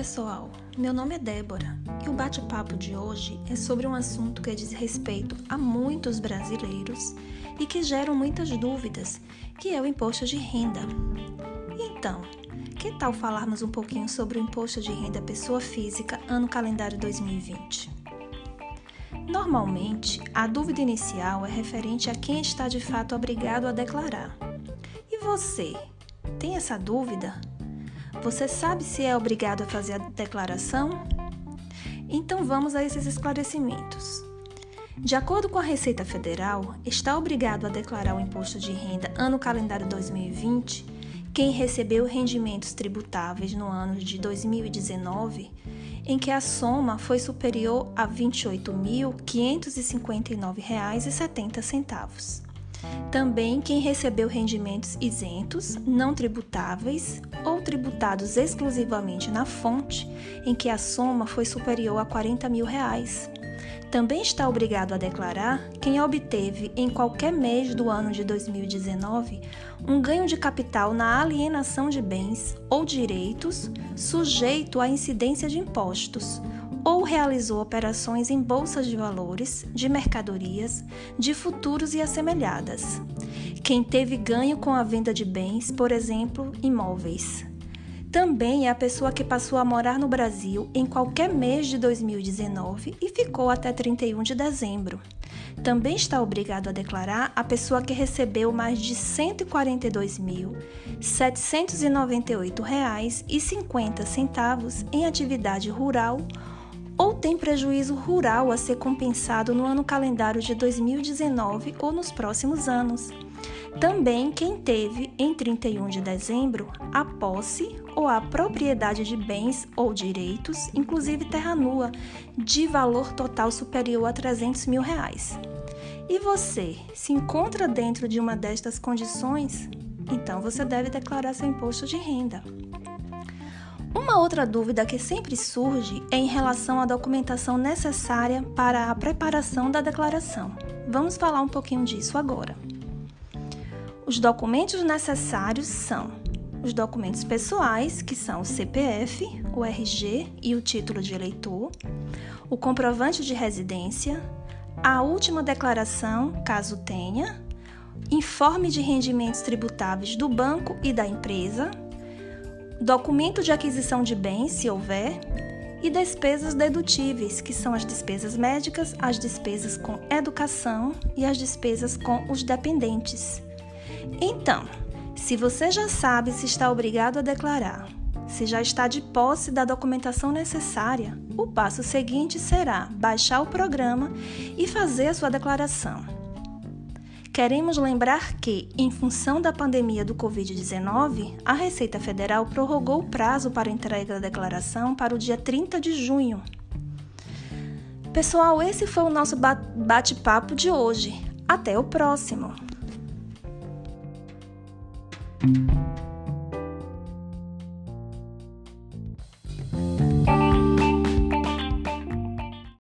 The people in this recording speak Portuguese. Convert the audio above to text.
pessoal, meu nome é Débora e o bate-papo de hoje é sobre um assunto que diz respeito a muitos brasileiros e que geram muitas dúvidas, que é o imposto de renda. Então, que tal falarmos um pouquinho sobre o imposto de renda pessoa física ano calendário 2020? Normalmente, a dúvida inicial é referente a quem está de fato obrigado a declarar. E você, tem essa dúvida? Você sabe se é obrigado a fazer a declaração? Então vamos a esses esclarecimentos. De acordo com a Receita Federal, está obrigado a declarar o imposto de renda ano calendário 2020 quem recebeu rendimentos tributáveis no ano de 2019 em que a soma foi superior a R$ 28.559,70 também quem recebeu rendimentos isentos, não tributáveis ou tributados exclusivamente na fonte em que a soma foi superior a 40 mil reais. Também está obrigado a declarar quem obteve em qualquer mês do ano de 2019 um ganho de capital na alienação de bens ou direitos sujeito à incidência de impostos ou realizou operações em bolsas de valores, de mercadorias, de futuros e assemelhadas. Quem teve ganho com a venda de bens, por exemplo, imóveis. Também é a pessoa que passou a morar no Brasil em qualquer mês de 2019 e ficou até 31 de dezembro. Também está obrigado a declarar a pessoa que recebeu mais de R$ 142.798,50 em atividade rural ou tem prejuízo rural a ser compensado no ano calendário de 2019 ou nos próximos anos. Também quem teve, em 31 de dezembro, a posse ou a propriedade de bens ou direitos, inclusive terra nua, de valor total superior a 300 mil reais. E você se encontra dentro de uma destas condições? Então você deve declarar seu imposto de renda. Uma outra dúvida que sempre surge é em relação à documentação necessária para a preparação da declaração. Vamos falar um pouquinho disso agora. Os documentos necessários são os documentos pessoais, que são o CPF, o RG e o título de eleitor, o comprovante de residência, a última declaração, caso tenha, informe de rendimentos tributáveis do banco e da empresa, documento de aquisição de bens, se houver, e despesas dedutíveis, que são as despesas médicas, as despesas com educação e as despesas com os dependentes. Então, se você já sabe se está obrigado a declarar, se já está de posse da documentação necessária, o passo seguinte será baixar o programa e fazer a sua declaração. Queremos lembrar que, em função da pandemia do Covid-19, a Receita Federal prorrogou o prazo para entrega da declaração para o dia 30 de junho. Pessoal, esse foi o nosso bate-papo de hoje. Até o próximo! Thank you.